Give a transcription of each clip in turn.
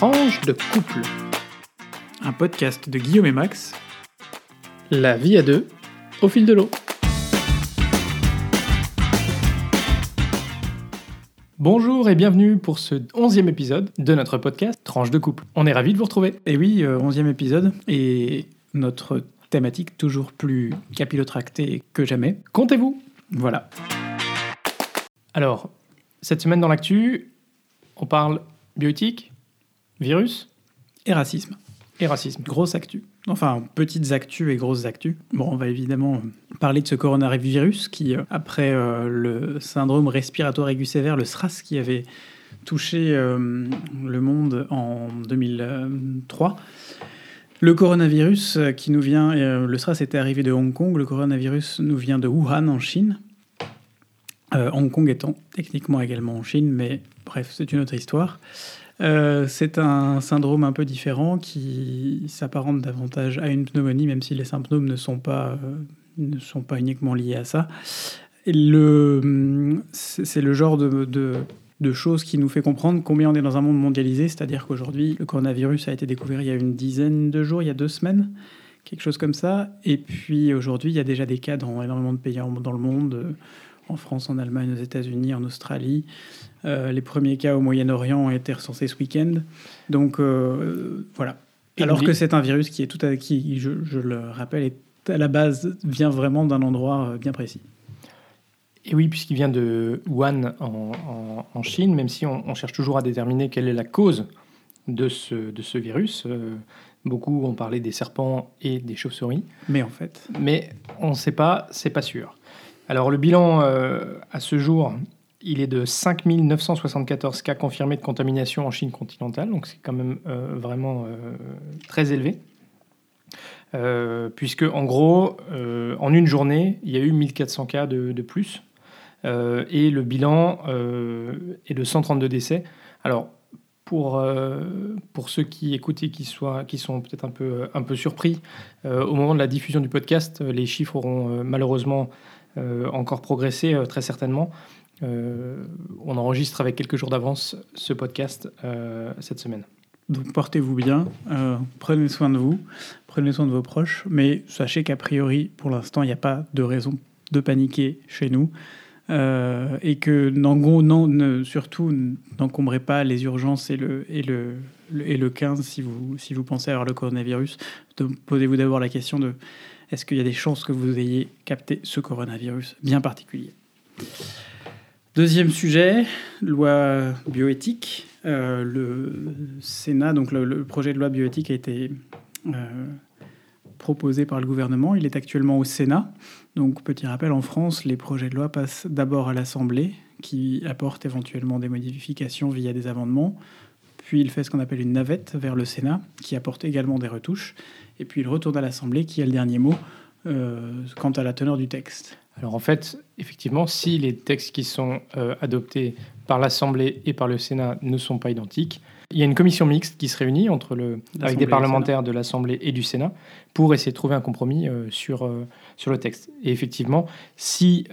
Tranche de couple. Un podcast de Guillaume et Max. La vie à deux, au fil de l'eau. Bonjour et bienvenue pour ce onzième épisode de notre podcast Tranche de couple. On est ravis de vous retrouver. Et oui, euh, onzième épisode et notre thématique toujours plus capillotractée que jamais. Comptez-vous Voilà. Alors, cette semaine dans l'actu, on parle bioéthique, virus et racisme. Et racisme. Grosse actu. Enfin, petites actus et grosses actus. Bon, on va évidemment parler de ce coronavirus qui, euh, après euh, le syndrome respiratoire aigu sévère, le SRAS, qui avait touché euh, le monde en 2003. Le coronavirus qui nous vient, le SRAS était arrivé de Hong Kong, le coronavirus nous vient de Wuhan en Chine. Hong Kong étant techniquement également en Chine, mais bref, c'est une autre histoire. Euh, c'est un syndrome un peu différent qui s'apparente davantage à une pneumonie, même si les symptômes ne sont pas, euh, ne sont pas uniquement liés à ça. C'est le genre de, de, de, choses qui nous fait comprendre combien on est dans un monde mondialisé, c'est-à-dire qu'aujourd'hui, le coronavirus a été découvert il y a une dizaine de jours, il y a deux semaines, quelque chose comme ça. Et puis aujourd'hui, il y a déjà des cas dans énormément de pays dans le monde en France, en Allemagne, aux États-Unis, en Australie. Euh, les premiers cas au Moyen-Orient ont été recensés ce week-end. Donc euh, voilà. Alors que c'est un virus qui est tout à, qui, je, le rappelle, est à la base vient vraiment d'un endroit euh, bien précis. Et oui, puisqu'il vient de Wuhan en, Chine, même si on, cherche toujours à déterminer quelle est la cause de ce, de ce virus. beaucoup ont parlé des serpents et des chauves-souris. Mais en fait. Mais on ne sait pas, c'est pas sûr. Alors le bilan à ce jour il est de 5 974 cas confirmés de contamination en Chine continentale, donc c'est quand même euh, vraiment euh, très élevé. Euh, puisque en gros, en une journée, il y a eu 1400 cas de, plus, et le bilan est de 132 décès. Alors, pour, pour ceux qui écoutent et qui, soient, qui sont peut-être un peu, un peu surpris, au moment de la diffusion du podcast, les chiffres auront malheureusement encore progressé, très certainement. Euh, on enregistre avec quelques jours d'avance ce podcast euh, cette semaine. Donc portez-vous bien, euh, prenez soin de vous, prenez soin de vos proches, mais sachez qu'a priori, pour l'instant, il n'y a pas de raison de paniquer chez nous. et que non, surtout n'encombrez pas les urgences et le, et le, et le 15 si vous, si vous pensez avoir le coronavirus. Posez-vous d'abord la question de est-ce qu'il y a des chances que vous ayez capté ce coronavirus bien particulier? Deuxième sujet, loi bioéthique. Euh, le Sénat, donc le, projet de loi bioéthique a été euh, proposé par le gouvernement. Il est actuellement au Sénat. Donc, petit rappel, en France, les projets de loi passent d'abord à l'Assemblée, qui apporte éventuellement des modifications via des amendements. Puis il fait ce qu'on appelle une navette vers le Sénat, qui apporte également des retouches. Et puis il retourne à l'Assemblée, qui a le dernier mot euh, quant à la teneur du texte. Alors en fait, effectivement, si les textes qui sont euh, adoptés par l'Assemblée et par le Sénat ne sont pas identiques, il y a une commission mixte qui se réunit entre le, avec des parlementaires de l'Assemblée et du Sénat pour essayer de trouver un compromis euh, sur, euh, sur le texte. Et effectivement, si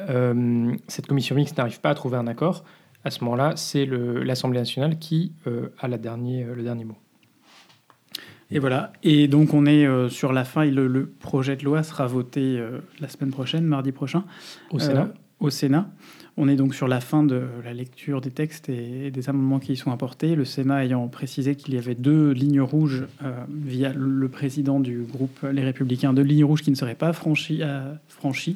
cette commission mixte n'arrive pas à trouver un accord, à ce moment-là, c'est l'Assemblée nationale qui a la dernier, le dernier mot. Et voilà. Et donc on est euh, sur la fin. Le, le, projet de loi sera voté euh, la semaine prochaine, mardi prochain, au Sénat. Euh, au Sénat. On est donc sur la fin de la lecture des textes et des amendements qui y sont apportés. Le Sénat ayant précisé qu'il y avait deux lignes rouges via le président du groupe Les Républicains, deux lignes rouges qui ne seraient pas franchies, franchies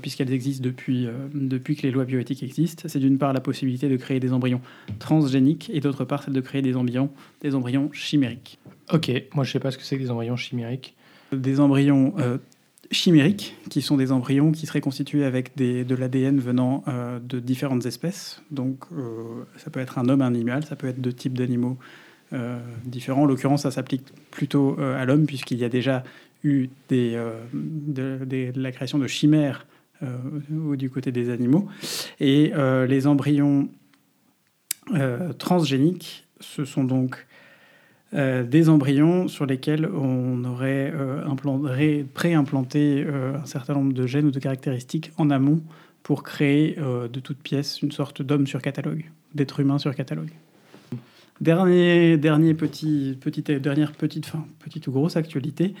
puisqu'elles existent depuis, depuis que les lois bioéthiques existent. C'est d'une part la possibilité de créer des embryons transgéniques et d'autre part celle de créer des embryons, des embryons chimériques. Ok, moi je sais pas ce que c'est que des embryons chimériques. Des embryons euh, chimériques, qui sont des embryons qui seraient constitués avec des, de l'ADN venant euh, de différentes espèces. Donc euh, ça peut être un homme, un animal, ça peut être deux types d'animaux différents. En l'occurrence, ça s'applique plutôt à l'homme, puisqu'il y a déjà eu des, de, de, la création de chimères du côté des animaux. Et les embryons transgéniques, ce sont donc euh, des embryons sur lesquels on aurait euh, pré-implanté euh, un certain nombre de gènes ou de caractéristiques en amont pour créer de toutes pièces une sorte d'homme sur catalogue, d'être humain sur catalogue. Dernier, dernier petit, petite, dernière petite, fin, petite ou grosse actualité.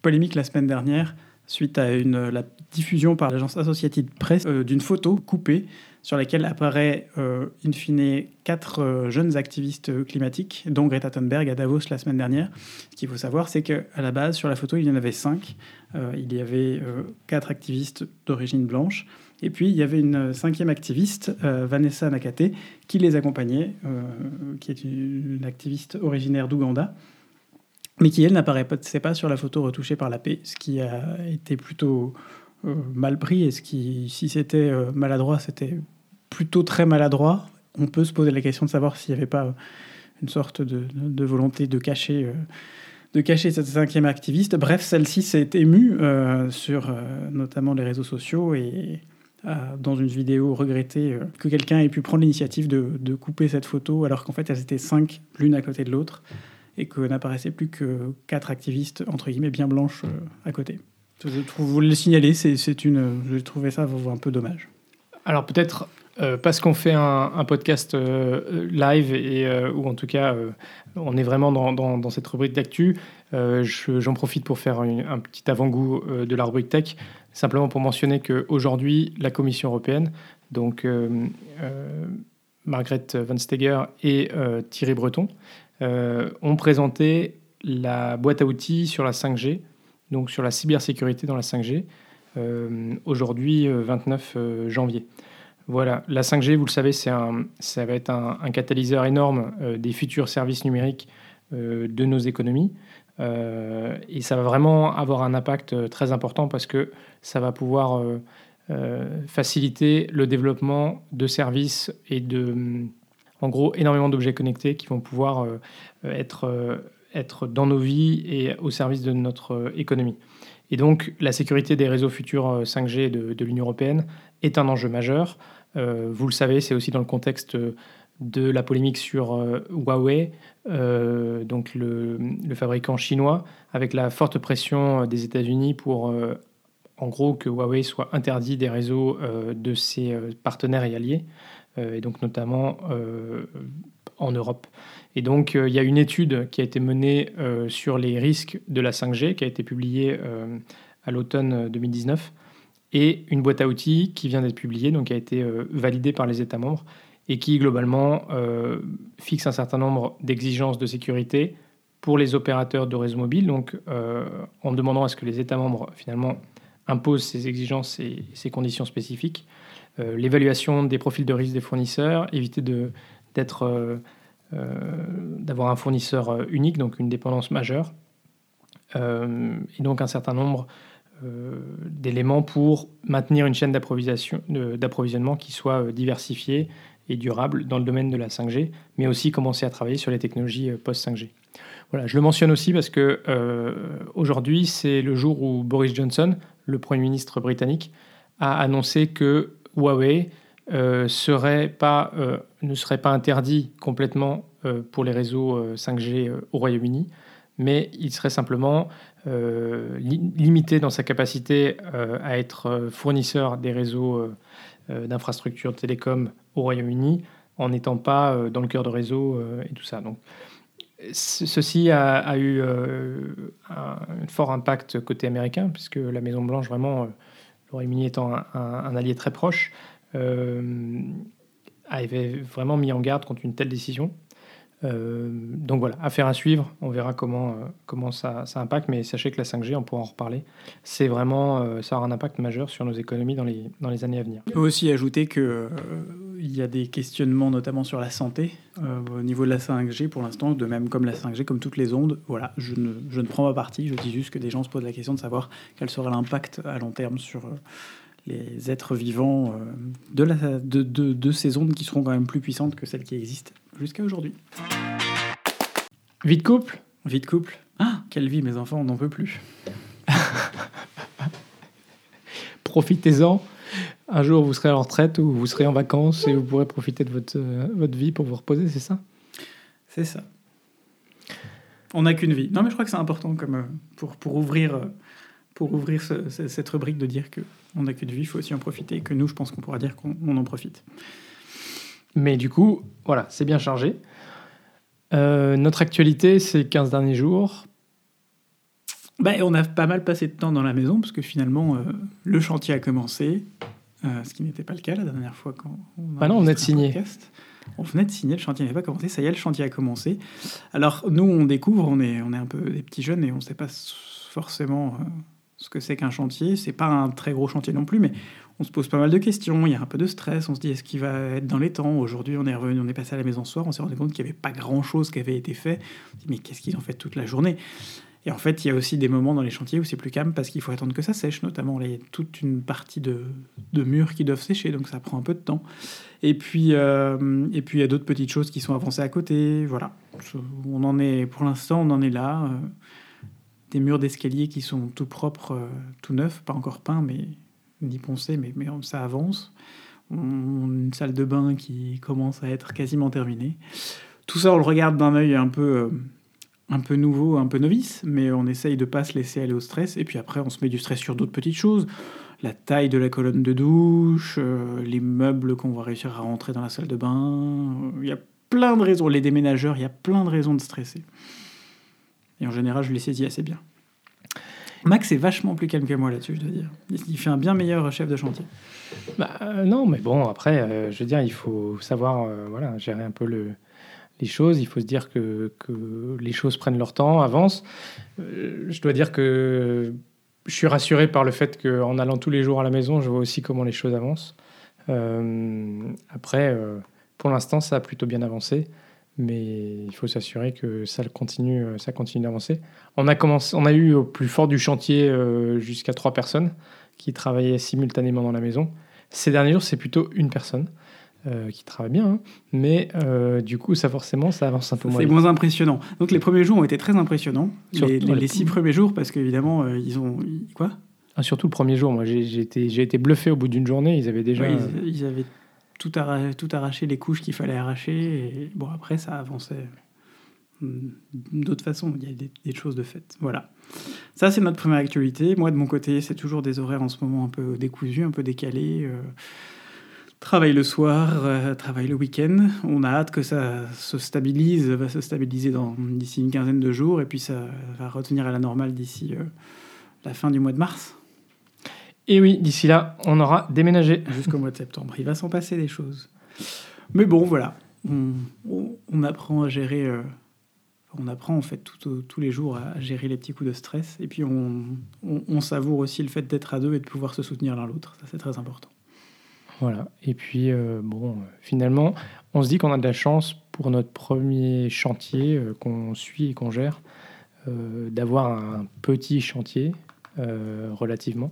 Polémique la semaine dernière suite à la diffusion par l'agence Associated Press euh, d'une photo coupée sur laquelle apparaît euh, in fine quatre euh, jeunes activistes climatiques, dont Greta Thunberg à Davos la semaine dernière. Ce qu'il faut savoir, c'est qu'à la base, sur la photo, il y en avait cinq. il y avait quatre activistes d'origine blanche. Et puis, il y avait une cinquième activiste, Vanessa Nakate, qui les accompagnait, qui est une activiste originaire d'Ouganda mais qui, elle, n'apparaît pas sur la photo retouchée par la paix, ce qui a été plutôt euh, mal pris, et ce qui, si c'était euh, maladroit, c'était plutôt très maladroit. On peut se poser la question de savoir s'il n'y avait pas une sorte de, volonté de cacher, euh, de cacher cette cinquième activiste. Bref, celle-ci s'est émue sur notamment les réseaux sociaux et dans une vidéo regretté que quelqu'un ait pu prendre l'initiative de, de, couper cette photo alors qu'en fait elles étaient cinq l'une à côté de l'autre et que n'apparaissaient plus que quatre activistes, entre guillemets, bien blanches euh, à côté. Je trouve, vous le signaler, c'est une, j'ai trouvé ça un peu dommage. Alors peut-être euh, parce qu'on fait un, podcast euh, live et ou en tout cas on est vraiment dans, dans, cette rubrique d'actu, j'en profite pour faire un petit avant-goût de la rubrique tech, simplement pour mentionner qu'aujourd'hui la Commission européenne, donc Margaret Van Steger et Thierry Breton, euh, ont présenté la boîte à outils sur la 5G, donc sur la cybersécurité dans la 5G, euh, aujourd'hui 29 euh, janvier. Voilà, la 5G, vous le savez, ça va être un, catalyseur énorme des futurs services numériques de nos économies. et ça va vraiment avoir un impact très important parce que ça va pouvoir faciliter le développement de services et de, en gros énormément d'objets connectés qui vont pouvoir euh, être, euh, être dans nos vies et au service de notre euh, économie. Et donc la sécurité des réseaux futurs 5G de, l'Union européenne est un enjeu majeur. vous le savez, c'est aussi dans le contexte de la polémique sur Huawei, donc le, le, fabricant chinois, avec la forte pression des États-Unis pour, en gros, que Huawei soit interdit des réseaux de ses partenaires et alliés. Euh, et donc notamment euh, en Europe. Et donc, euh, il y a une étude qui a été menée sur les risques de la 5G, qui a été publiée à l'automne 2019, et une boîte à outils qui vient d'être publiée, donc qui a été validée par les États membres, et qui globalement fixe un certain nombre d'exigences de sécurité pour les opérateurs de réseau mobile, donc en demandant à ce que les États membres finalement imposent ces exigences et ces conditions spécifiques. Euh, l'évaluation des profils de risque des fournisseurs, éviter d'être, euh, euh, d'avoir un fournisseur unique, donc une dépendance majeure, et donc un certain nombre d'éléments pour maintenir une chaîne d'approvisionnement qui soit diversifiée et durable dans le domaine de la 5G, mais aussi commencer à travailler sur les technologies post-5G. Voilà, je le mentionne aussi parce que aujourd'hui, c'est le jour où Boris Johnson, le Premier ministre britannique, a annoncé que Huawei euh, euh, ne serait pas interdit complètement euh, pour les réseaux 5G au Royaume-Uni, mais il serait simplement limité dans sa capacité à être fournisseur des réseaux d'infrastructures télécom au Royaume-Uni en n'étant pas dans le cœur de réseau et tout ça. Donc, ceci a, eu un, fort impact côté américain, puisque la Maison-Blanche vraiment Royaume-Uni étant un, allié très proche, euh, avait vraiment mis en garde contre une telle décision. Euh, donc voilà, affaire à suivre, on verra comment, euh, comment ça, impacte, mais sachez que la 5G, on pourra en reparler, c'est vraiment, ça aura un impact majeur sur nos économies dans les, dans les années à venir. On peut aussi ajouter qu'il il y a des questionnements notamment sur la santé au niveau de la 5G pour l'instant, de même comme la 5G, comme toutes les ondes. Voilà, je ne, je ne prends pas parti, je dis juste que des gens se posent la question de savoir quel sera l'impact à long terme sur les êtres vivants de, la, de, de, de ces ondes qui seront quand même plus puissantes que celles qui existent jusqu'à aujourd'hui. Vie de couple? Vie de couple. Ah, quelle vie, mes enfants, on n'en peut plus. Profitez-en. Un jour, vous serez en retraite ou vous serez en vacances et vous pourrez profiter de votre, euh, votre vie pour vous reposer, c'est ça? C'est ça. On n'a qu'une vie. Non, mais je crois que c'est important comme, euh, pour, pour ouvrir, euh, pour ouvrir cette rubrique de dire qu'on n'a qu'une vie, il faut aussi en profiter et que nous, je pense qu'on pourra dire qu'on en profite. Mais du coup, voilà, c'est bien chargé. Notre actualité, ces 15 derniers jours. Bah, on a pas mal passé de temps dans la maison parce que finalement, le chantier a commencé, ce qui n'était pas le cas la dernière fois quand on a ah non, on venait de signer. On venait de signer, le chantier n'avait pas commencé, ça y est, le chantier a commencé. Alors nous, on découvre, on est, on est un peu des petits jeunes et on ne sait pas forcément ce que c'est qu'un chantier. C'est pas un très gros chantier non plus, mais on se pose pas mal de questions. Il y a un peu de stress. On se dit est-ce qu'il va être dans les temps? Aujourd'hui, on est revenu, on est passé à la maison soir. On s'est rendu compte qu'il n'y avait pas grand-chose qui avait été fait. On se dit mais qu'est-ce qu'ils ont fait toute la journée? Et en fait, il y a aussi des moments dans les chantiers où c'est plus calme parce qu'il faut attendre que ça sèche, notamment. il y a toute une partie de, de, murs qui doivent sécher, donc ça prend un peu de temps. Et puis, euh, et puis il y a d'autres petites choses qui sont avancées à côté. Voilà. On en est, pour l'instant, on en est là. Euh, des murs d'escalier qui sont tout propres, euh, tout neufs, pas encore peints, mais ni poncés, mais, mais ça avance. une salle de bain qui commence à être quasiment terminée. Tout ça, on le regarde d'un œil un peu, euh, un peu nouveau, un peu novice, mais on essaye de pas se laisser aller au stress. Et puis après, on se met du stress sur d'autres petites choses. La taille de la colonne de douche, euh, les meubles qu'on va réussir à rentrer dans la salle de bain. Il y a plein de raisons. Les déménageurs, il y a plein de raisons de stresser. Et en général, je les saisis assez bien. Max est vachement plus calme que moi là-dessus, je dois dire. Il fait un bien meilleur chef de chantier. Bah, euh, non, mais bon, après, euh, je veux dire, il faut savoir euh, voilà, gérer un peu le, les choses. Il faut se dire que, que, les choses prennent leur temps, avancent. je dois dire que je suis rassuré par le fait qu'en allant tous les jours à la maison, je vois aussi comment les choses avancent. après, pour l'instant, ça a plutôt bien avancé mais il faut s'assurer que ça continue, ça continue d'avancer. On a, commencé, on a eu au plus fort du chantier euh, jusqu'à trois personnes qui travaillaient simultanément dans la maison. Ces derniers jours, c'est plutôt une personne euh, qui travaille bien, hein. mais euh, du coup, ça forcément, ça avance un peu moins. C'est moins impressionnant. Donc les premiers jours ont été très impressionnants. les, six premiers jours, parce qu'évidemment, ils ont quoi? Ah, Surtout le premier jour. Moi, j'ai été, été bluffé au bout d'une journée. Ils avaient déjà. ils avaient tout, tout arraché les couches qu'il fallait arracher. Bon, après, ça avançait hmm, d'autres façons. Il y a des, choses de fait. Voilà. Ça, c'est notre première actualité. Moi, de mon côté, c'est toujours des horaires en ce moment un peu décousus, un peu décalés. Euh, travail le soir, euh, travail le week-end. On a hâte que ça se stabilise, va se stabiliser d'ici une quinzaine de jours, et puis ça va retenir à la normale d'ici euh, la fin du mois de mars. Et oui, d'ici là, on aura déménagé. Jusqu'au mois de septembre. Il va s'en passer des choses. Mais bon, voilà. On, apprend à gérer. Euh, on apprend en fait tous les jours à gérer les petits coups de stress. Et puis on, savoure aussi le fait d'être à deux et de pouvoir se soutenir l'un l'autre. Ça, c'est très important. Voilà. Et puis, euh, bon, finalement, on se dit qu'on a de la chance pour notre premier chantier euh, qu'on suit et qu'on gère, d'avoir un petit chantier relativement.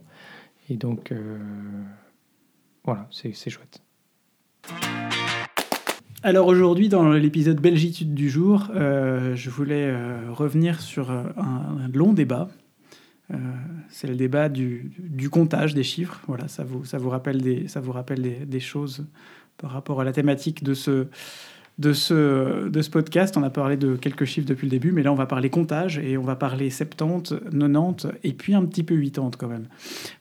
Et donc, euh, voilà, c'est chouette. Alors aujourd'hui, dans l'épisode Belgitude du jour, euh, je voulais euh, revenir sur un, long débat. c'est le débat du, comptage des chiffres. Voilà, ça vous, ça vous rappelle, des, ça vous rappelle des choses par rapport à la thématique de ce, de ce, de ce podcast. On a parlé de quelques chiffres depuis le début, mais là, on va parler comptage et on va parler 70, 90 et puis un petit peu 80 quand même.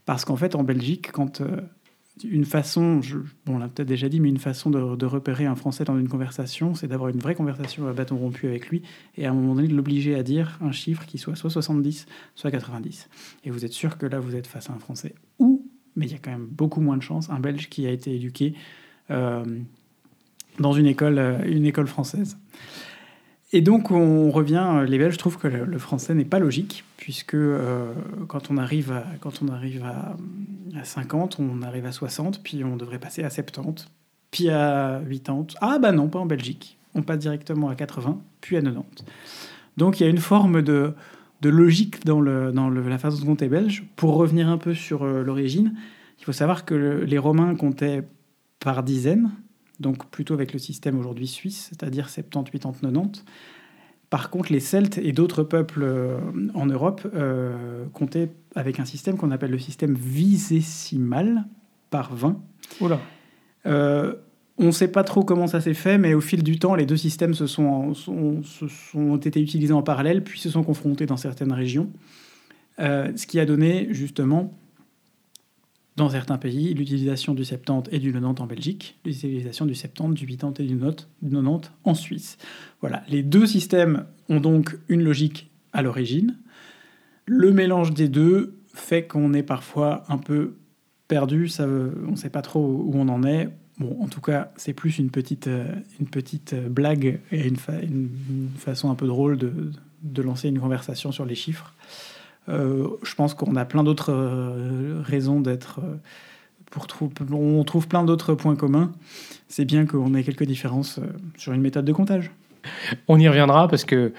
Parce qu'en fait, en Belgique, quand euh, une façon, bon, on l'a peut-être déjà dit, mais une façon de, repérer un Français dans une conversation, c'est d'avoir une vraie conversation à bâton rompu avec lui et à un moment donné de l'obliger à dire un chiffre qui soit soit 70, soit 90. Et vous êtes sûr que là, vous êtes face à un Français ou, mais il y a quand même beaucoup moins de chance, un Belge qui a été éduqué euh, dans une école, euh, une école française. Et donc on revient, euh, les Belges trouvent que le, français n'est pas logique, puisque euh, quand on arrive, à, quand on arrive à, 50, on arrive à 60, puis on devrait passer à 70, puis à 80. Ah bah non, pas en Belgique. On passe directement à 80, puis à 90. Donc il y a une forme de, de logique dans, le, dans le, la façon de compter belge. Pour revenir un peu sur l'origine, il faut savoir que les Romains comptaient par dizaines, donc plutôt avec le système aujourd'hui suisse, c'est-à-dire 70, 80, 90. Par contre, les Celtes et d'autres peuples euh, en Europe euh, comptaient avec un système qu'on appelle le système visécimal par 20. Euh, on ne sait pas trop comment ça s'est fait, mais au fil du temps, les deux systèmes se sont, se sont été utilisés en parallèle, puis se sont confrontés dans certaines régions. ce qui a donné justement dans certains pays, l'utilisation du 70 et du 90 en Belgique, l'utilisation du 70, du 80 et du 90 en Suisse. Voilà, les deux systèmes ont donc une logique à l'origine. Le mélange des deux fait qu'on est parfois un peu perdu, ça, on ne sait pas trop où on en est. Bon, en tout cas, c'est plus une petite, euh, une petite euh, blague et une, façon un peu drôle de, lancer une conversation sur les chiffres. Euh, je pense qu'on a plein d'autres raisons d'être. Pour on trouve plein d'autres points communs. C'est bien qu'on ait quelques différences sur une méthode de comptage. On y reviendra parce que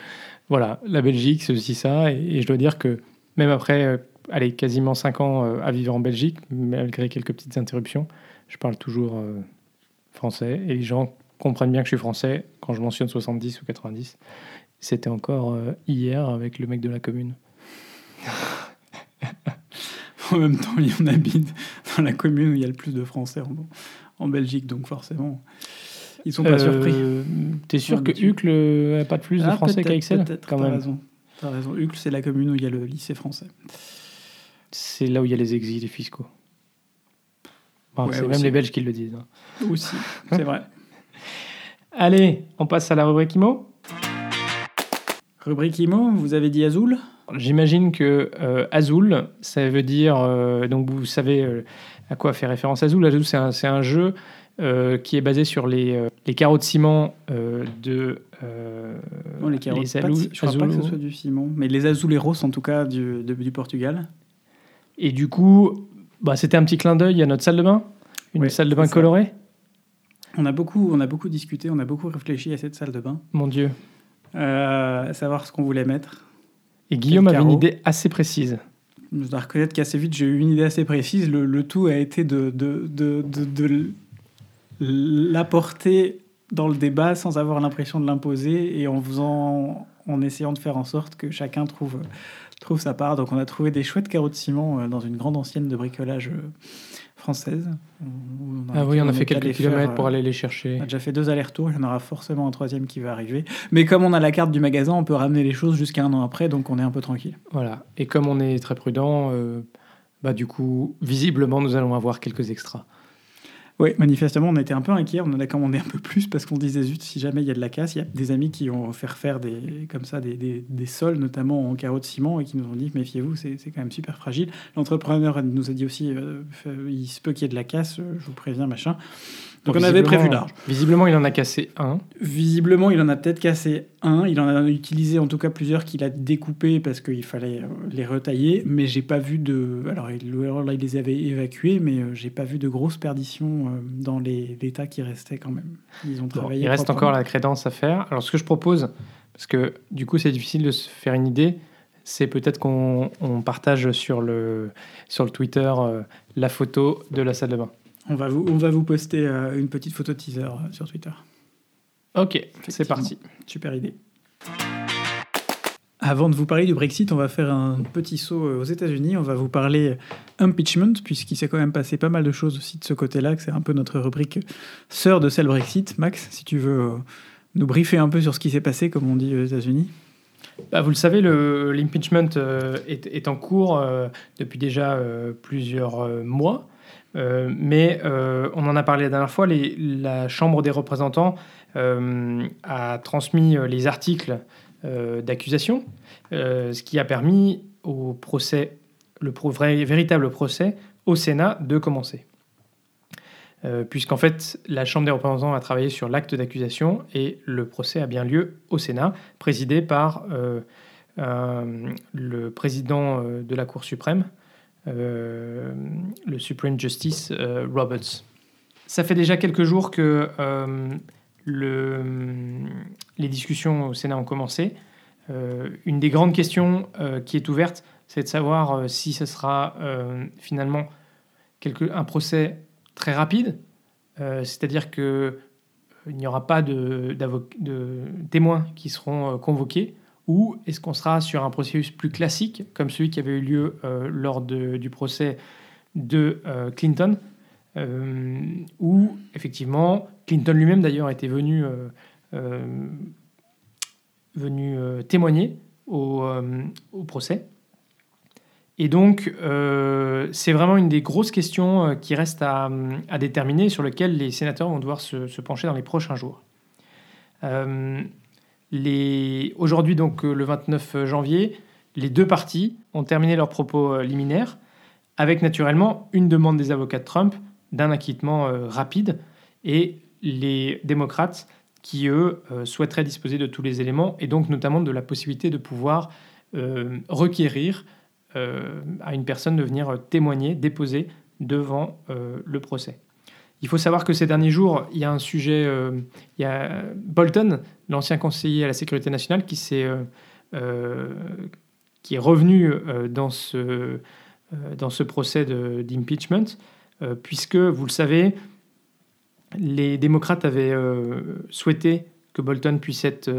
voilà, la Belgique, c'est aussi ça. Et, je dois dire que même après allez, quasiment 5 ans à vivre en Belgique, malgré quelques petites interruptions, je parle toujours euh, français et les gens comprennent bien que je suis français quand je mentionne 70 ou 90. C'était encore euh, hier avec le mec de la commune. en même temps, en habite dans la commune où il y a le plus de Français en, Belgique, donc forcément, ils sont pas euh, surpris. T'es sûr que Hucle n'a pas de plus de ah, Français qu'Aixelles Quand même. raison. As raison. Hucle, c'est la commune où il y a le lycée français. C'est là où il y a les exilés fiscaux c'est même les Belges qui le disent. Hein. Aussi, c'est vrai. Allez, on passe à la rubrique IMO. Rubrique IMO, vous avez dit Azul? J'imagine que euh, Azul, ça veut dire. Euh, donc vous savez euh, à quoi fait référence Azul. Azul, c'est un, un, jeu qui est basé sur les, les carreaux de ciment de. non, les carreaux les Azul, je crois pas que ce soit du ciment, mais les Azuleros en tout cas du, du Portugal. Et du coup, bah, C'était un petit clin d'œil à notre salle de bain, une salle de bain colorée? On a, beaucoup, on a beaucoup discuté, on a beaucoup réfléchi à cette salle de bain. Mon Dieu. Euh, savoir ce qu'on voulait mettre. Et Guillaume avait une idée assez précise. Je dois reconnaître qu'assez vite, j'ai eu une idée assez précise. Le, le tout a été de, de, de, de l'apporter dans le débat sans avoir l'impression de l'imposer et en faisant en essayant de faire en sorte que chacun trouve trouve sa part. Donc on a trouvé des chouettes carreaux de ciment euh, dans une grande ancienne de bricolage euh, française. ah oui, on a fait quelques kilomètres pour euh, aller les chercher. On a déjà fait deux allers-retours, il y en aura forcément un troisième qui va arriver. Mais comme on a la carte du magasin, on peut ramener les choses jusqu'à un an après, donc on est un peu tranquille. Voilà, et comme on est très prudent, bah du coup, visiblement, nous allons avoir quelques extras. Oui, manifestement, on était un peu inquiets. On en a commandé un peu plus parce qu'on disait zut, si jamais il y a de la casse, il y a des amis qui ont fait refaire des, comme ça, des, des, sols, notamment en carreaux de ciment, et qui nous ont dit méfiez-vous, c'est quand même super fragile. L'entrepreneur nous a dit aussi euh, il se peut qu'il y ait de la casse, je vous préviens, machin. Donc on avait prévu large. Visiblement, il en a cassé un. Visiblement, il en a peut-être cassé un. Il en a utilisé en tout cas plusieurs qu'il a découpés parce qu'il fallait euh, les retailler. Mais j'ai pas vu de. Alors, il, il les avait évacués, mais euh, j'ai pas vu de grosses perditions euh, dans l'état qui restait quand même. Ils ont travaillé. il reste encore la crédence à faire. Alors, ce que je propose, parce que du coup, c'est difficile de se faire une idée, c'est peut-être qu'on partage sur le, sur le Twitter la photo de la salle de bain. On va vous, on va vous poster euh, une petite photo teaser euh, sur Twitter. Ok, c'est parti. Super idée. Avant de vous parler du Brexit, on va faire un petit saut euh, aux États-Unis. On va vous parler impeachment, puisqu'il s'est quand même passé pas mal de choses aussi de ce côté-là, que c'est un peu notre rubrique sœur de celle Brexit. Max, si tu veux nous briefer un peu sur ce qui s'est passé, comme on dit aux États-Unis. Bah, vous le savez, l'impeachment est, est, en cours depuis déjà plusieurs mois. Euh, mais euh, on en a parlé la dernière fois, la Chambre des représentants euh, a transmis les articles d'accusation, ce qui a permis au procès, le vrai, véritable procès au Sénat de commencer. Puisqu'en fait, la Chambre des représentants a travaillé sur l'acte d'accusation et le procès a bien lieu au Sénat, présidé par le président de la Cour suprême, le Supreme Justice euh, Roberts. Ça fait déjà quelques jours que euh, le, les discussions au Sénat ont commencé. une des grandes questions qui est ouverte, c'est de savoir si ce sera finalement un procès très rapide, c'est-à-dire qu'il n'y aura pas de, témoins qui seront convoqués, ou est-ce qu'on sera sur un processus plus classique, comme celui qui avait eu lieu euh, lors du procès de euh, Clinton, euh, où effectivement, Clinton lui-même d'ailleurs était venu, témoigner au, procès. Et donc, c'est vraiment une des grosses questions qui reste à, déterminer, sur lesquelles les sénateurs vont devoir se, pencher dans les prochains jours. Euh, Aujourd'hui, donc le 29 janvier, les deux parties ont terminé leurs propos liminaires, avec naturellement une demande des avocats de Trump d'un acquittement rapide, et les démocrates qui, eux, souhaiteraient disposer de tous les éléments, et donc notamment de la possibilité de pouvoir requérir euh, à une personne de venir témoigner, déposer devant euh, le procès. Il faut savoir que ces derniers jours, il y a un sujet, euh, il y a Bolton, l'ancien conseiller à la sécurité nationale, qui, qui est revenu dans, ce, dans ce procès d'impeachment, puisque, vous le savez, les démocrates avaient souhaité que Bolton puisse être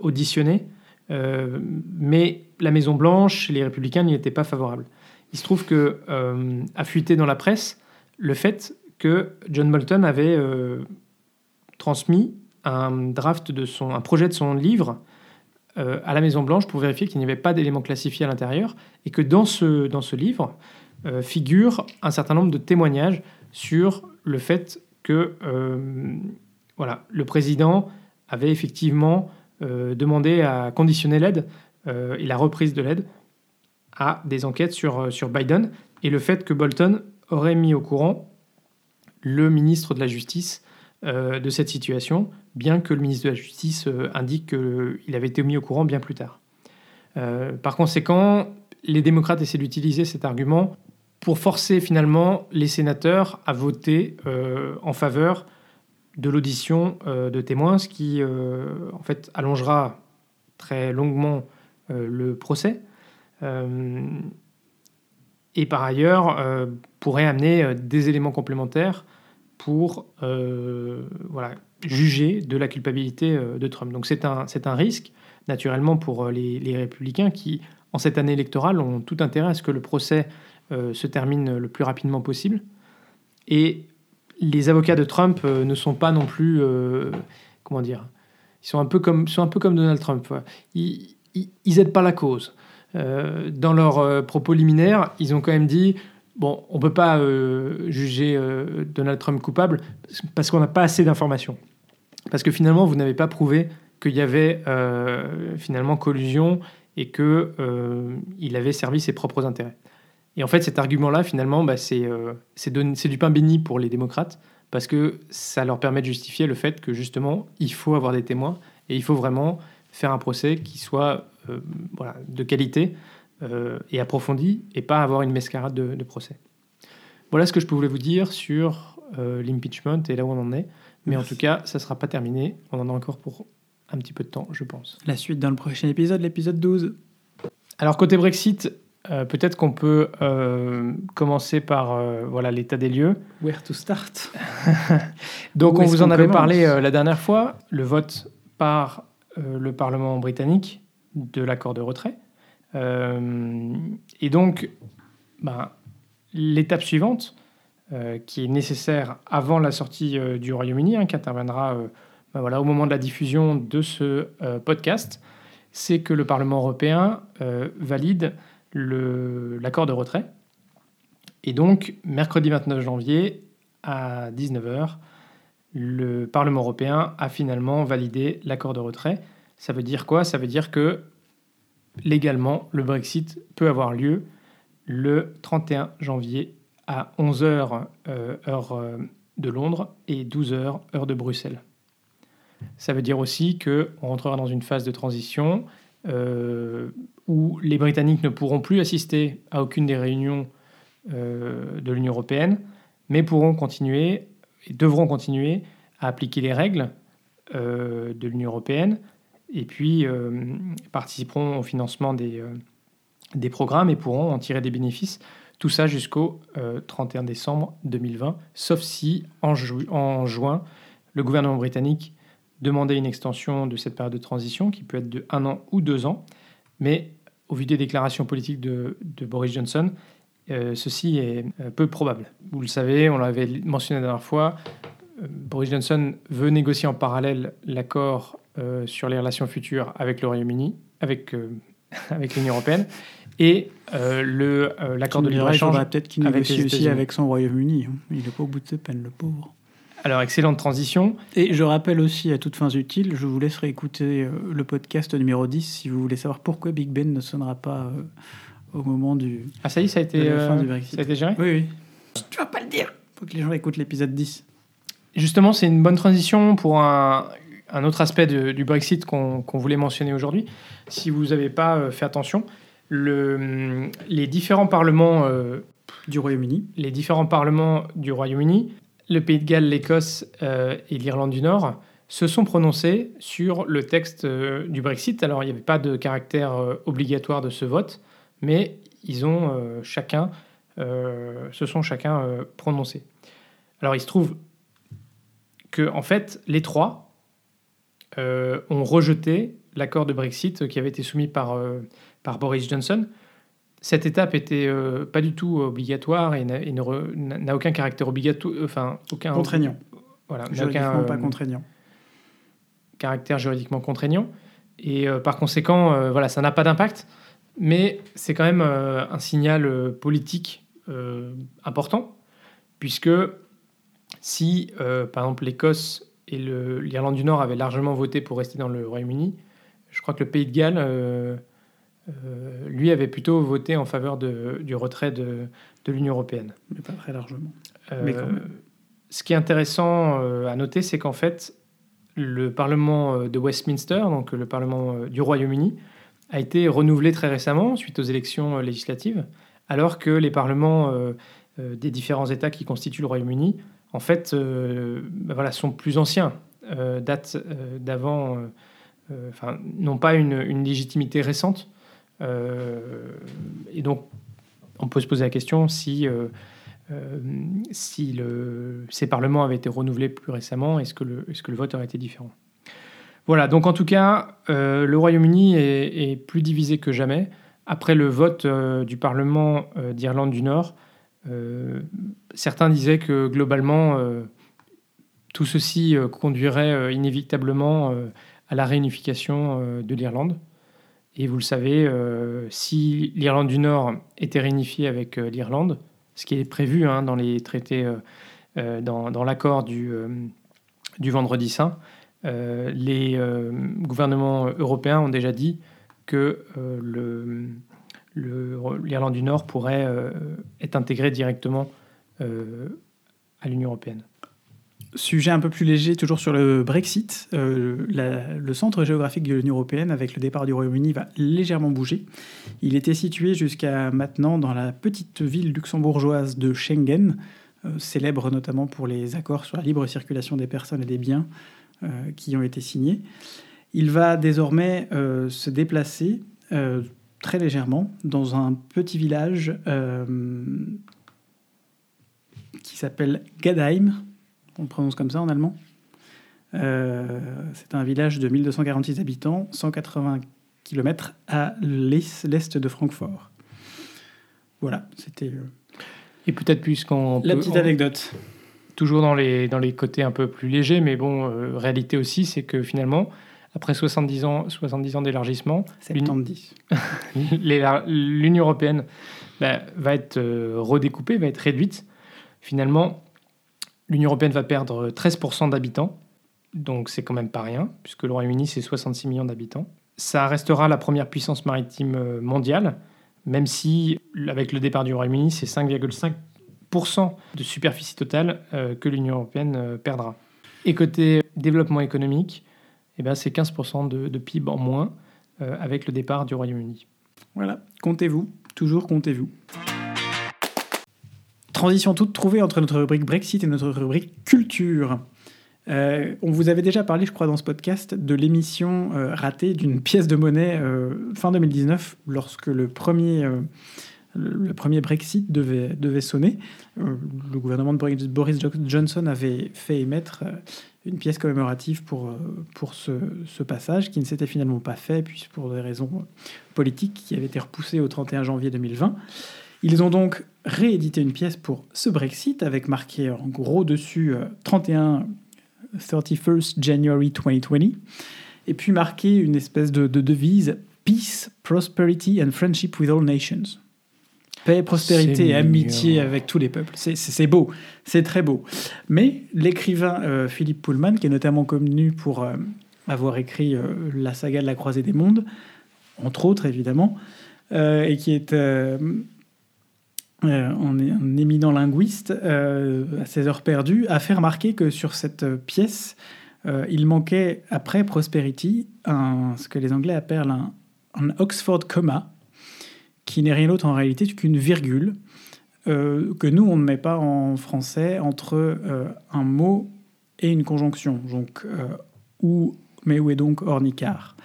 auditionné euh, mais la Maison Blanche, les républicains n'y étaient pas favorables. Il se trouve que euh, a dans la presse le fait que John Bolton avait euh, transmis un draft de son, un projet de son livre à la Maison Blanche pour vérifier qu'il n'y avait pas d'éléments classifiés à l'intérieur et que dans ce, dans ce livre figure un certain nombre de témoignages sur le fait que voilà, le président avait effectivement euh, demander à conditionner l'aide euh, et la reprise de l'aide à des enquêtes sur, euh, sur Biden et le fait que Bolton aurait mis au courant le ministre de la Justice de cette situation, bien que le ministre de la Justice indique qu'il avait été mis au courant bien plus tard. par conséquent, les démocrates essaient d'utiliser cet argument pour forcer finalement les sénateurs à voter en faveur de l'audition euh, de témoins, ce qui euh, en fait allongera très longuement euh, le procès. et par ailleurs, pourrait amener des éléments complémentaires pour voilà, juger de la culpabilité de Trump. Donc c'est un, un risque, naturellement, pour les, les, républicains qui, en cette année électorale, ont tout intérêt à ce que le procès se termine le plus rapidement possible. Et les avocats de Trump euh, ne sont pas non plus, euh, comment dire, ils sont un peu comme, sont un peu comme Donald Trump. Ils, n'aident pas la cause. Euh, dans leurs propos liminaires, ils ont quand même dit bon, on peut pas juger Donald Trump coupable parce qu'on n'a pas assez d'informations. Parce que finalement, vous n'avez pas prouvé qu'il y avait finalement collusion et qu'il il avait servi ses propres intérêts. Et en fait, cet argument-là, finalement, bah, euh, c'est du pain béni pour les démocrates, parce que ça leur permet de justifier le fait que, justement, il faut avoir des témoins, et il faut vraiment faire un procès qui soit euh, voilà, de qualité euh, et approfondi, et pas avoir une mascarade de, procès. Voilà ce que je pouvais vous dire sur l'impeachment et là où on en est. Mais en tout cas, ça ne sera pas terminé. On en a encore pour un petit peu de temps, je pense. La suite dans le prochain épisode, l'épisode 12. Alors, côté Brexit, euh, peut-être qu'on peut, euh, commencer par euh, voilà l'état des lieux. Where to start? Donc, on vous en avait parlé la dernière fois, le vote par le Parlement britannique de l'accord de retrait. Et donc, ben, l'étape suivante, qui est nécessaire avant la sortie du Royaume-Uni, hein, qui interviendra ben, voilà, au moment de la diffusion de ce podcast, c'est que le Parlement européen valide l'accord de retrait. Et donc, mercredi 29 janvier à 19h, le Parlement européen a finalement validé l'accord de retrait. Ça veut dire quoi? Ça veut dire que légalement, le Brexit peut avoir lieu le 31 janvier à 11h euh, heure euh, de Londres et 12h heure de Bruxelles. Ça veut dire aussi qu'on rentrera dans une phase de transition euh, où les Britanniques ne pourront plus assister à aucune des réunions de l'Union européenne, mais pourront continuer et devront continuer à appliquer les règles de l'Union européenne et puis participeront au financement des, des programmes et pourront en tirer des bénéfices. Tout ça jusqu'au 31 décembre 2020, sauf si en, juin, le gouvernement britannique demander une extension de cette période de transition qui peut être de un an ou deux ans. Mais au vu des déclarations politiques de, Boris Johnson, euh, ceci est euh, peu probable. Vous le savez, on l'avait mentionné la dernière fois, euh, Boris Johnson veut négocier en parallèle l'accord sur les relations futures avec le Royaume-Uni, avec, avec l'Union européenne. et le l'accord de libre-échange. peut-être qu'il négocie aussi avec son Royaume-Uni. Hein. Il n'est pas au bout de ses peines, le pauvre. Alors, excellente transition. Et je rappelle aussi, à toutes fins utiles, je vous laisserai écouter le podcast numéro 10 si vous voulez savoir pourquoi Big Ben ne sonnera pas au moment du. Ah, ça y est, ça a été, fin du Brexit. Ça a été géré Oui, oui. Tu vas pas le dire faut que les gens écoutent l'épisode 10. Justement, c'est une bonne transition pour un, autre aspect du Brexit qu'on voulait mentionner aujourd'hui. Si vous n'avez pas euh, fait attention, le, les différents parlements euh, du Royaume-Uni, les différents parlements du Royaume-Uni, le Pays de Galles, l'Écosse euh, et l'Irlande du Nord se sont prononcés sur le texte du Brexit. Alors, il n'y avait pas de caractère obligatoire de ce vote, mais ils ont chacun se sont chacun prononcés. Alors il se trouve que en fait les trois euh, ont rejeté l'accord de Brexit qui avait été soumis par, par Boris Johnson. Cette étape était pas du tout obligatoire et n'a aucun caractère obligatoire, enfin aucun contraignant. Voilà, juridiquement pas contraignant. Caractère juridiquement contraignant et par conséquent, voilà, ça n'a pas d'impact, mais c'est quand même un signal politique euh, important, puisque si, euh, par exemple, l'Écosse et l'Irlande du Nord avaient largement voté pour rester dans le Royaume-Uni, je crois que le Pays de Galles, euh, lui, avait plutôt voté en faveur de, du retrait de, de l'Union européenne. Mais pas très largement. Mais Ce qui est intéressant à noter, c'est qu'en fait, le Parlement de Westminster, donc le Parlement du Royaume-Uni, a été renouvelé très récemment suite aux élections législatives alors que les parlements euh, euh, des différents États qui constituent le Royaume-Uni, en fait, euh, ben voilà, sont plus anciens, datent d'avant, enfin, n'ont pas une, légitimité récente. et donc, on peut se poser la question si, si ces parlements avaient été renouvelés plus récemment, est-ce que, le, est que le vote aurait été différent? Voilà, donc en tout cas, le Royaume-Uni est, plus divisé que jamais. Après le vote euh, du Parlement euh, d'Irlande du Nord, euh, certains disaient que globalement, tout ceci conduirait inévitablement à la réunification de l'Irlande. Et vous le savez, si l'Irlande du Nord était réunifiée avec l'Irlande, ce qui est prévu hein, dans les traités, dans, l'accord du, Vendredi Saint, les gouvernements européens ont déjà dit que euh, l'Irlande du Nord pourrait euh, être intégrée directement euh, à l'Union européenne. Sujet un peu plus léger, toujours sur le Brexit. le centre géographique de l'Union européenne, avec le départ du Royaume-Uni, va légèrement bouger. Il était situé jusqu'à maintenant dans la petite ville luxembourgeoise de Schengen, célèbre notamment pour les accords sur la libre circulation des personnes et des biens qui ont été signés. Il va désormais euh, se déplacer euh, très légèrement dans un petit village euh, qui s'appelle Gadheim. On le prononce comme ça en allemand. c'est un village de 1246 habitants, 180 km à l'est de Francfort. Voilà, c'était. Et peut-être puisqu'on. La petite anecdote. toujours dans les, dans les côtés un peu plus légers, mais bon, réalité aussi, c'est que finalement, après 70 ans, 70 ans d'élargissement, l'Union européenne bah, va être euh, redécoupée, va être réduite. Finalement, l'Union européenne va perdre 13% d'habitants, donc c'est quand même pas rien, puisque le Royaume-Uni, c'est 66 millions d'habitants. Ça restera la première puissance maritime euh, mondiale, même si, avec le départ du Royaume-Uni, c'est 5,5% de superficie totale euh, que l'Union européenne perdra. Et côté développement économique, eh ben, c'est 15% de, PIB en moins euh, avec le départ du Royaume-Uni. Voilà, comptez-vous, toujours comptez-vous. Transition toute trouvée entre notre rubrique Brexit et notre rubrique culture. Euh, on vous avait déjà parlé, je crois, dans ce podcast, de l'émission euh, ratée d'une pièce de monnaie fin 2019, lorsque le premier, le premier Brexit devait, devait sonner. le gouvernement de Boris Johnson avait fait émettre une pièce commémorative pour, euh, pour ce, passage qui ne s'était finalement pas fait, puis pour des raisons politiques qui avaient été repoussées au 31 janvier 2020. Ils ont donc réédité une pièce pour ce Brexit avec marqué en gros dessus 31 31st January 2020 et puis marqué une espèce de, devise Peace, Prosperity and Friendship with All Nations. Paix, prospérité et amitié avec tous les peuples. C'est beau, c'est très beau. Mais l'écrivain euh, Philippe Pullman, qui est notamment connu pour euh, avoir écrit euh, la saga de la croisée des mondes, entre autres évidemment, et qui est un, éminent linguiste, à ses heures perdues, a fait remarquer que sur cette pièce, il manquait, après Prosperity, un, ce que les Anglais appellent un, un Oxford comma, qui n'est rien d'autre en réalité qu'une virgule euh, que nous, on ne met pas en français entre euh, un mot et une conjonction. Donc, euh, mais où est donc ornicar?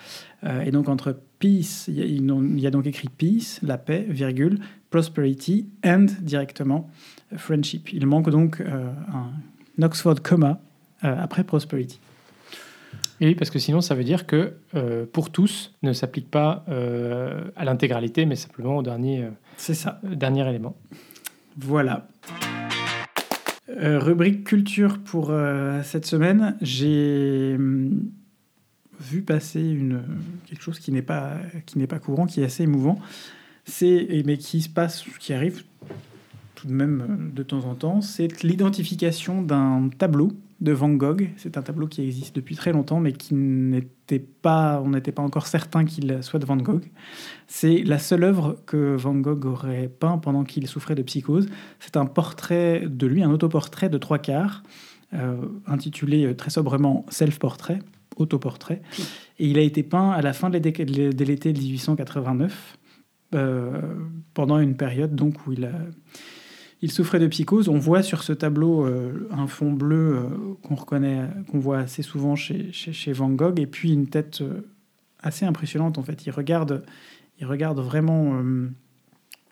Et donc, entre peace, il y, a, donc écrit peace, la paix, virgule, prosperity, and directement friendship. Il manque donc un Oxford comma après prosperity oui, parce que sinon, ça veut dire que euh, pour tous ne s'applique pas euh, à l'intégralité, mais simplement au dernier, euh, C'est ça. dernier élément. Voilà. rubrique culture pour cette semaine. J'ai hum, vu passer une, quelque chose qui n'est pas, qui n'est pas courant, qui est assez émouvant. C'est, mais qui se passe, qui arrive tout de même de temps en temps, c'est l'identification d'un tableau de Van Gogh. C'est un tableau qui existe depuis très longtemps, mais qui n'était pas, on n'était pas encore certain qu'il soit de Van Gogh. C'est la seule œuvre que Van Gogh aurait peint pendant qu'il souffrait de psychose. C'est un portrait de lui, un autoportrait de trois quarts, euh, intitulé très sobrement Self-portrait, autoportrait. Et il a été peint à la fin de l'été 1889, euh, pendant une période donc où il a il souffrait de psychose. On voit sur ce tableau euh, un fond bleu euh, qu'on reconnaît, qu'on voit assez souvent chez, Van Gogh, et puis une tête euh, assez impressionnante en fait. Il regarde, il regarde vraiment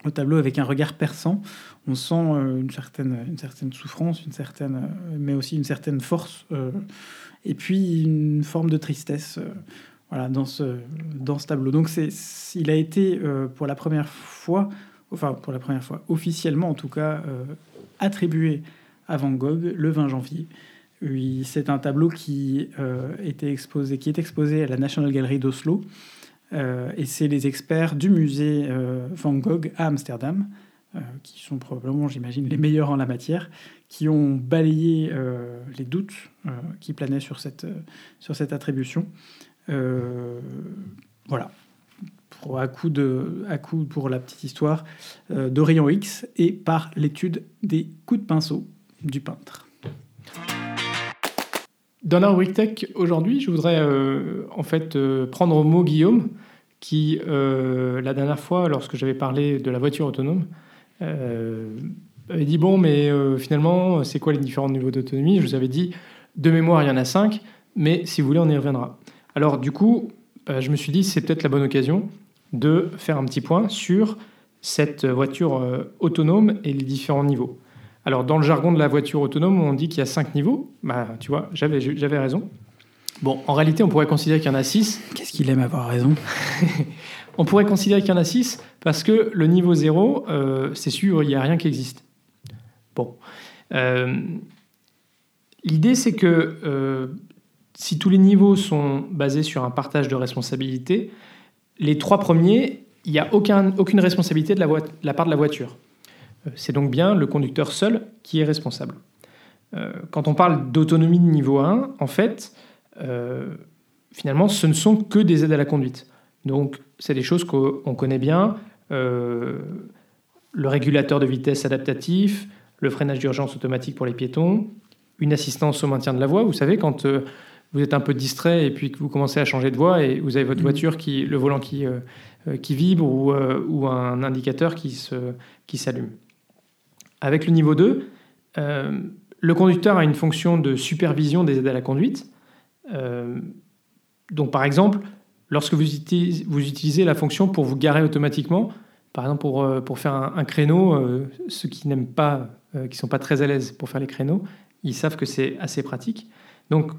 le tableau avec un regard perçant. On sent une certaine, une certaine souffrance, une certaine, mais aussi une certaine force, et puis une forme de tristesse. voilà, dans ce, dans ce tableau. Donc, c'est, il a été pour la première fois enfin pour la première fois, officiellement en tout cas, euh, attribué à Van Gogh le 20 janvier. C'est un tableau qui, euh, était exposé, qui est exposé à la National Gallery d'Oslo. Euh, et c'est les experts du musée Van Gogh à Amsterdam, qui sont probablement, j'imagine, les meilleurs en la matière, qui ont balayé les doutes qui planaient sur cette, sur cette attribution. voilà, à coup, de, à coup pour la petite histoire, euh, d'Orion X et par l'étude des coups de pinceau du peintre. Dans la rubrique tech aujourd'hui, je voudrais euh, en fait euh, prendre au mot Guillaume, qui la dernière fois, lorsque j'avais parlé de la voiture autonome, avait dit bon, mais finalement, c'est quoi les différents niveaux d'autonomie? Je vous avais dit de mémoire, il y en a cinq, mais si vous voulez, on y reviendra. Alors du coup, je me suis dit c'est peut-être la bonne occasion de faire un petit point sur cette voiture euh, autonome et les différents niveaux. Alors, dans le jargon de la voiture autonome, on dit qu'il y a cinq niveaux. Bah, tu vois, j'avais, j'avais raison. Bon, en réalité, on pourrait considérer qu'il y en a six. Qu'est-ce qu'il aime avoir raison? On pourrait considérer qu'il y en a six parce que le niveau zéro, euh, c'est sûr, il n'y a rien qui existe. Bon. Euh, l'idée, c'est que si tous les niveaux sont basés sur un partage de responsabilités, les trois premiers, il n'y a aucune responsabilité de la, part de la voiture. Euh, c'est donc bien le conducteur seul qui est responsable. Euh, quand on parle d'autonomie de niveau 1, en fait, euh, finalement, ce ne sont que des aides à la conduite. Donc, c'est des choses qu'on connaît bien. le régulateur de vitesse adaptatif, le freinage d'urgence automatique pour les piétons, une assistance au maintien de la voie. Vous savez, quand vous êtes un peu distrait et puis que vous commencez à changer de voie et vous avez votre mhm. voiture qui, le volant qui, euh, euh, qui vibre ou, euh, ou, un indicateur qui, se, qui s'allume. Avec le niveau 2, le conducteur a une fonction de supervision des aides à la conduite. donc par exemple, lorsque vous utilisez, vous utilisez, la fonction pour vous garer automatiquement, par exemple pour, pour faire un, un créneau, ceux qui n'aiment pas, qui ne sont pas très à l'aise pour faire les créneaux, ils savent que c'est assez pratique. Donc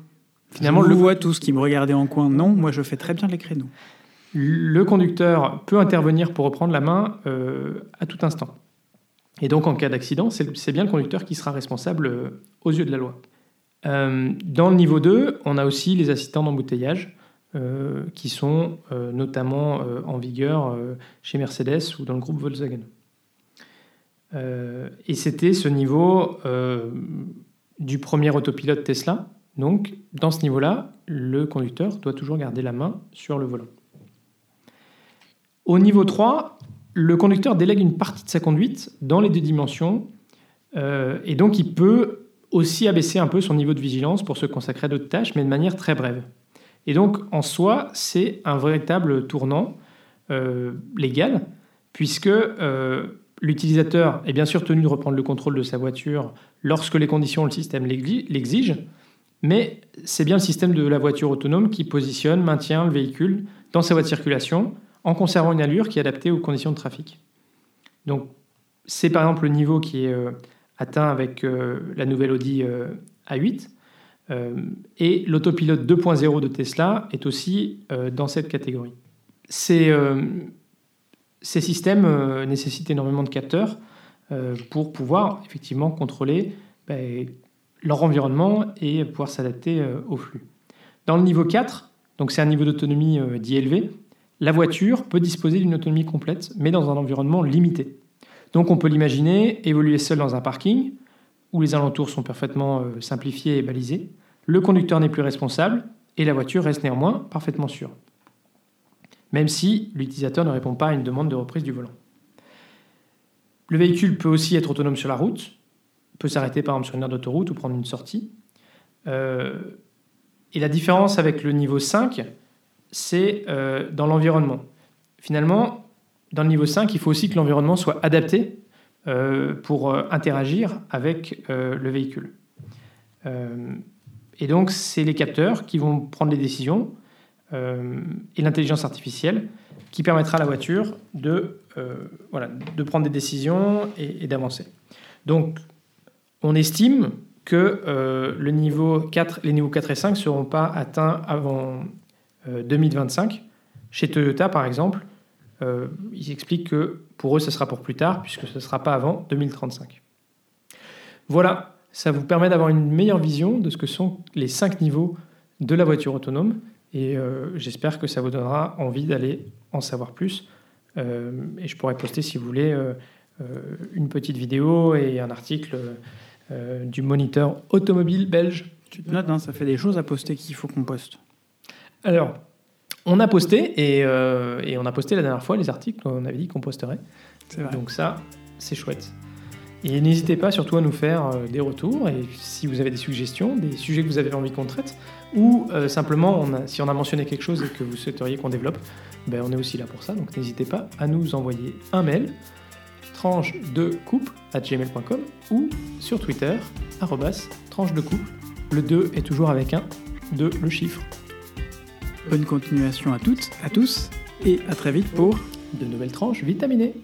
Finalement, je le vois tous qui me regardaient en coin. Non, moi je fais très bien les créneaux. Le conducteur peut intervenir pour reprendre la main euh, à tout instant. Et donc en cas d'accident, c'est bien le conducteur qui sera responsable euh, aux yeux de la loi. Euh, dans le niveau 2, on a aussi les assistants d'embouteillage. qui sont notamment en vigueur chez Mercedes ou dans le groupe Volkswagen. et c'était ce niveau du premier autopilote Tesla. Donc, dans ce niveau-là, le conducteur doit toujours garder la main sur le volant. Au niveau 3, le conducteur délègue une partie de sa conduite dans les deux dimensions euh, et donc il peut aussi abaisser un peu son niveau de vigilance pour se consacrer à d'autres tâches, mais de manière très brève. Et donc en soi, c'est un véritable tournant euh, légal, puisque euh, l'utilisateur est bien sûr tenu de reprendre le contrôle de sa voiture lorsque les conditions le système l'exigent, mais c'est bien le système de la voiture autonome qui positionne, maintient le véhicule dans sa voie de circulation en conservant une allure qui est adaptée aux conditions de trafic. Donc c'est par exemple le niveau qui est euh, atteint avec euh, la nouvelle Audi euh, A8. et l'autopilote 2.0 de Tesla est aussi dans cette catégorie. Ces, systèmes nécessitent énormément de capteurs pour pouvoir effectivement contrôler ben, leur environnement et pouvoir s'adapter au flux. Dans le niveau 4, donc c'est un niveau d'autonomie dit élevé, la voiture peut disposer d'une autonomie complète, mais dans un environnement limité. Donc on peut l'imaginer évoluer seul dans un parking, où les alentours sont parfaitement euh, simplifiés et balisés. Le conducteur n'est plus responsable, et la voiture reste néanmoins parfaitement sûre. Même si l'utilisateur ne répond pas à une demande de reprise du volant. Le véhicule peut aussi être autonome sur la route, peut s'arrêter par exemple sur une aire d'autoroute ou prendre une sortie. Euh, et la différence avec le niveau 5, c'est euh, dans l'environnement. Finalement, dans le niveau 5, il faut aussi que l'environnement soit adapté euh, pour interagir avec le véhicule. et donc, c'est les capteurs qui vont prendre les décisions et l'intelligence artificielle qui permettra à la voiture de, voilà, de prendre des décisions et, et d'avancer. Donc, on estime que 4, les niveaux 4 et 5 ne seront pas atteints avant 2025. Euh, Chez Toyota, par exemple, euh, ils expliquent que pour eux, ce sera pour plus tard, puisque ce ne sera pas avant 2035. Voilà, ça vous permet d'avoir une meilleure vision de ce que sont les cinq niveaux de la voiture autonome, et euh, j'espère que ça vous donnera envie d'aller en savoir plus. et je pourrais poster, si vous voulez, une petite vidéo et un article du moniteur automobile belge. Tu te notes, hein, ça fait des choses à poster qu'il faut qu'on poste. Alors, on a posté, euh, et, on a posté la dernière fois les articles qu'on avait dit qu'on posterait. Donc ça, c'est chouette. Et n'hésitez pas surtout à nous faire euh, des retours, et si vous avez des suggestions, des sujets que vous avez envie qu'on traite, ou euh, simplement si on a mentionné quelque chose et que vous souhaiteriez qu'on développe, ben on est aussi là pour ça, donc n'hésitez pas à nous envoyer un mail, tranche de couple à gmail.com ou sur Twitter, tranche de couple. Le 2 est toujours avec un 2 le chiffre. Bonne continuation à toutes, à tous, et à très vite pour de nouvelles tranches vitaminées.